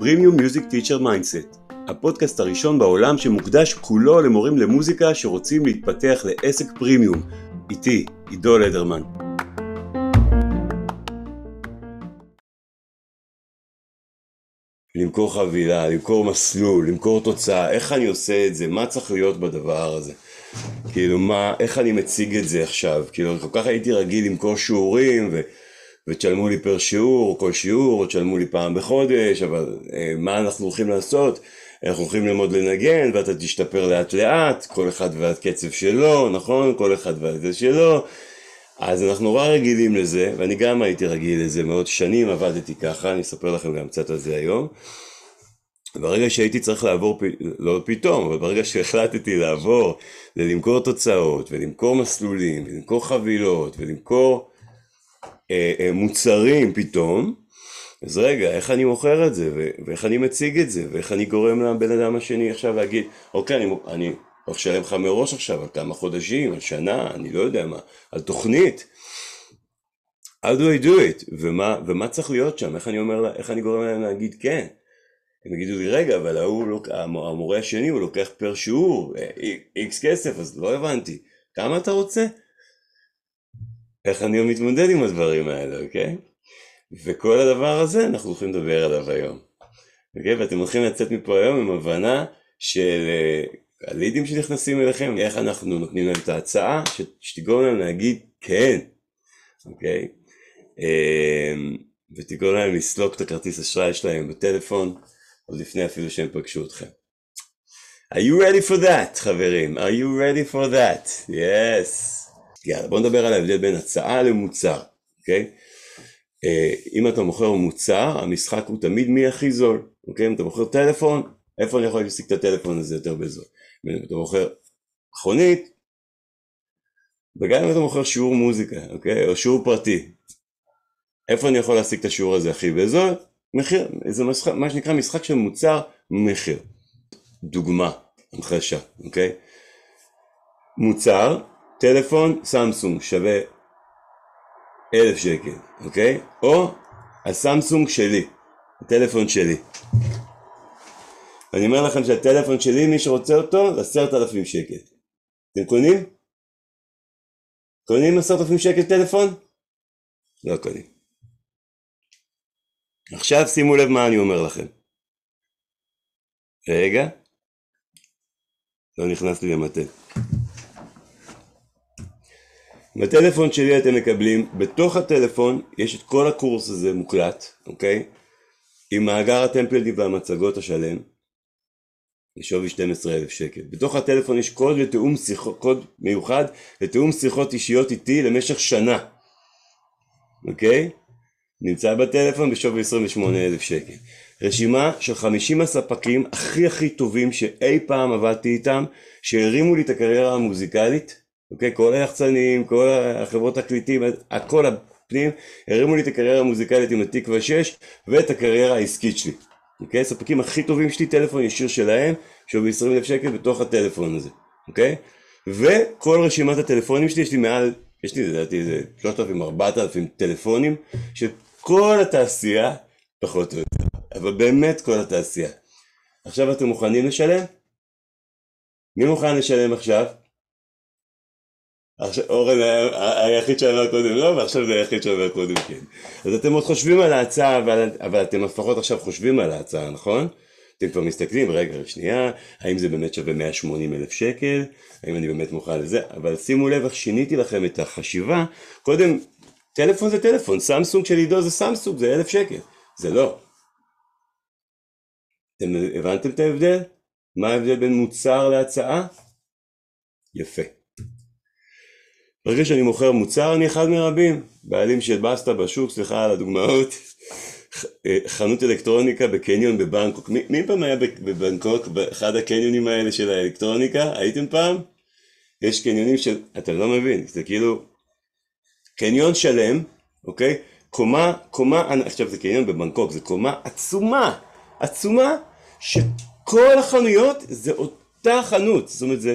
Premium Music Teacher Mindset, הפודקאסט הראשון בעולם שמוקדש כולו למורים למוזיקה שרוצים להתפתח לעסק פרימיום. איתי, עידו לדרמן. למכור חבילה, למכור מסלול, למכור תוצאה, איך אני עושה את זה, מה צריך להיות בדבר הזה. כאילו מה, איך אני מציג את זה עכשיו, כאילו כל כך הייתי רגיל למכור שיעורים ו... ותשלמו לי פר שיעור, כל שיעור, או תשלמו לי פעם בחודש, אבל אה, מה אנחנו הולכים לעשות? אנחנו הולכים ללמוד לנגן, ואתה תשתפר לאט לאט, כל אחד והקצב שלו, נכון? כל אחד והזה שלו. אז אנחנו נורא רגילים לזה, ואני גם הייתי רגיל לזה, מאוד שנים עבדתי ככה, אני אספר לכם גם קצת על זה היום. ברגע שהייתי צריך לעבור, לא פתאום, אבל ברגע שהחלטתי לעבור ללמכור תוצאות, ולמכור מסלולים, ולמכור חבילות, ולמכור אה, אה, מוצרים פתאום, אז רגע, איך אני מוכר את זה, ואיך אני מציג את זה, ואיך אני גורם לבן אדם השני עכשיו להגיד, אוקיי, אני, אני הולך לשלם לך מראש עכשיו על כמה חודשים, על שנה, אני לא יודע מה, על תוכנית. How do I do it? ומה, ומה צריך להיות שם? איך אני אומר, איך אני גורם להם להגיד כן? הם יגידו לי, רגע, אבל לא, המורה השני הוא לוקח פר שיעור, איקס כסף, אז לא הבנתי. כמה אתה רוצה? איך אני מתמודד עם הדברים האלה, אוקיי? וכל הדבר הזה אנחנו הולכים לדבר עליו היום. אוקיי? ואתם הולכים לצאת מפה היום עם הבנה של אה, הלידים שנכנסים אליכם, איך אנחנו נותנים להם את ההצעה שתגרום להם להגיד כן, אוקיי? אמ, ותגרום להם לסלוק את הכרטיס אשראי שלהם בטלפון עוד לפני אפילו שהם פגשו אתכם. are you ready for that חברים? are you ready for that? yes. יאללה בוא נדבר על ההבדל בין הצעה למוצר, אוקיי? אה, אם אתה מוכר מוצר, המשחק הוא תמיד מי הכי זול, אוקיי? אם אתה מוכר טלפון, איפה אני יכול להשיג את הטלפון הזה יותר בזול? אם אתה מוכר מכונית, וגם אם אתה מוכר שיעור מוזיקה, אוקיי? או שיעור פרטי, איפה אני יכול להשיג את השיעור הזה הכי בזול? מחיר, זה משחק, מה שנקרא משחק של מוצר מחיר. דוגמה, המחשה, אוקיי? מוצר, טלפון סמסונג שווה אלף שקל, אוקיי? או הסמסונג שלי, הטלפון שלי. אני אומר לכם שהטלפון שלי, מי שרוצה אותו, עשרת אלפים שקל. אתם קונים? קונים עשרת אלפים שקל טלפון? לא קונים. עכשיו שימו לב מה אני אומר לכם. רגע. לא נכנס לי למטה. בטלפון שלי אתם מקבלים, בתוך הטלפון יש את כל הקורס הזה מוקלט, אוקיי? עם מאגר הטמפלטים והמצגות השלם, בשווי 12,000 שקל. בתוך הטלפון יש קוד לתיאום שיחות, קוד מיוחד לתיאום שיחות אישיות איתי למשך שנה, אוקיי? נמצא בטלפון בשווי 28,000 שקל. רשימה של 50 הספקים הכי הכי טובים שאי פעם עבדתי איתם, שהרימו לי את הקריירה המוזיקלית, אוקיי? כל היחצנים, כל החברות תקליטים, הכל הפנים, הרימו לי את הקריירה המוזיקלית עם התקווה 6 ואת הקריירה העסקית שלי. אוקיי? הספקים הכי טובים שלי, טלפון ישיר שלהם, שווי 20 אלף שקל בתוך הטלפון הזה, אוקיי? וכל רשימת הטלפונים שלי, יש לי מעל, יש לי לדעתי איזה 3,000-4,000 טלפונים, שכל התעשייה, פחות או יותר, אבל באמת כל התעשייה. עכשיו אתם מוכנים לשלם? מי מוכן לשלם עכשיו? עכשיו, אורן היחיד שאמר קודם לא, ועכשיו זה היחיד שאומר קודם כן. אז אתם עוד חושבים על ההצעה, אבל, אבל אתם לפחות עכשיו חושבים על ההצעה, נכון? אתם כבר מסתכלים, רגע, שנייה, האם זה באמת שווה 180 אלף שקל? האם אני באמת מוכן לזה? אבל שימו לב איך שיניתי לכם את החשיבה. קודם, טלפון זה טלפון, סמסונג של עידו זה סמסונג, זה אלף שקל. זה לא. אתם הבנתם את ההבדל? מה ההבדל בין מוצר להצעה? יפה. ברגע שאני מוכר מוצר אני אחד מרבים, בעלים של בסטה בשוק, סליחה על הדוגמאות, חנות אלקטרוניקה בקניון בבנקוק, מי, מי פעם היה בבנקוק באחד הקניונים האלה של האלקטרוניקה? הייתם פעם? יש קניונים של, אתה לא מבין, זה כאילו קניון שלם, אוקיי? קומה, קומה, עכשיו זה קניון בבנקוק, זה קומה עצומה, עצומה, שכל החנויות זה אותה חנות, זאת אומרת זה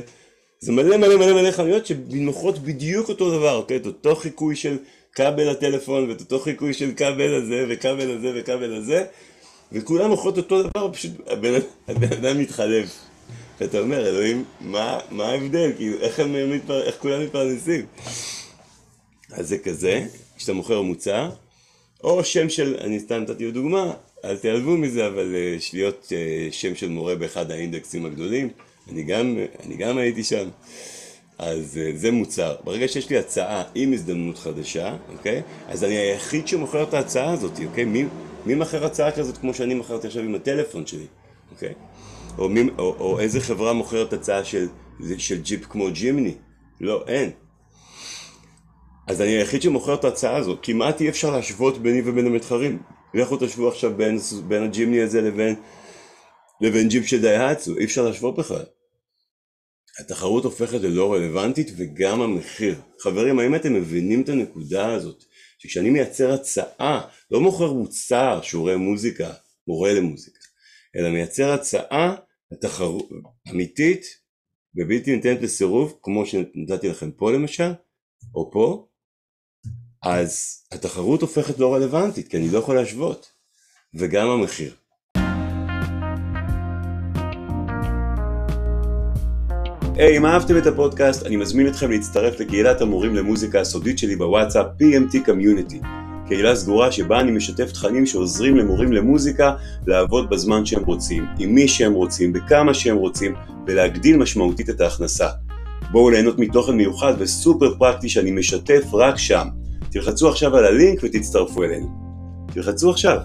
זה מלא מלא מלא מלא חנויות שמנוחות בדיוק אותו דבר, אוקיי? את אותו חיקוי של כבל לטלפון ואת אותו חיקוי של כבל הזה וכבל הזה וכבל הזה וכולם מוכרות אותו דבר, פשוט הבן, הבן אדם מתחלף. ואתה אומר, אלוהים, מה, מה ההבדל? כאילו, איך, הם. איך כולם מתפרנסים? אז זה כזה, כשאתה מוכר מוצר, או שם של, אני סתם נתתי דוגמה, אל תיעלבו מזה, אבל uh, יש להיות uh, שם של מורה באחד האינדקסים הגדולים, אני גם, אני גם הייתי שם. אז uh, זה מוצר. ברגע שיש לי הצעה עם הזדמנות חדשה, אוקיי? אז אני היחיד שמוכר את ההצעה הזאת, אוקיי? מי, מי מכר הצעה כזאת כמו שאני מכרתי עכשיו עם הטלפון שלי, אוקיי? או, מי, או, או איזה חברה מוכרת הצעה של, של ג'יפ כמו ג'ימני? לא, אין. אז אני היחיד שמוכר את ההצעה הזאת, כמעט אי אפשר להשוות ביני ובין המתחרים. לכו תשוו עכשיו בין, בין הג'ימני הזה לבין, לבין ג'יפ של דייהצו, אי אפשר להשוות בכלל. התחרות הופכת ללא רלוונטית וגם המחיר. חברים, האם אתם מבינים את הנקודה הזאת? שכשאני מייצר הצעה, לא מוכר מוצר, שיעורי מוזיקה, מורה למוזיקה, אלא מייצר הצעה התחרות, אמיתית ובלתי ניתנת לסירוב, כמו שנתתי לכם פה למשל, או פה, אז התחרות הופכת לא רלוונטית, כי אני לא יכול להשוות, וגם המחיר. היי, hey, אם אהבתם את הפודקאסט, אני מזמין אתכם להצטרף לקהילת המורים למוזיקה הסודית שלי בוואטסאפ PMT Community. קהילה סגורה שבה אני משתף תכנים שעוזרים למורים למוזיקה לעבוד בזמן שהם רוצים, עם מי שהם רוצים, בכמה שהם רוצים, ולהגדיל משמעותית את ההכנסה. בואו ליהנות מתוכן מיוחד וסופר פרקטי שאני משתף רק שם. תלחצו עכשיו על הלינק ותצטרפו אלינו. תלחצו עכשיו.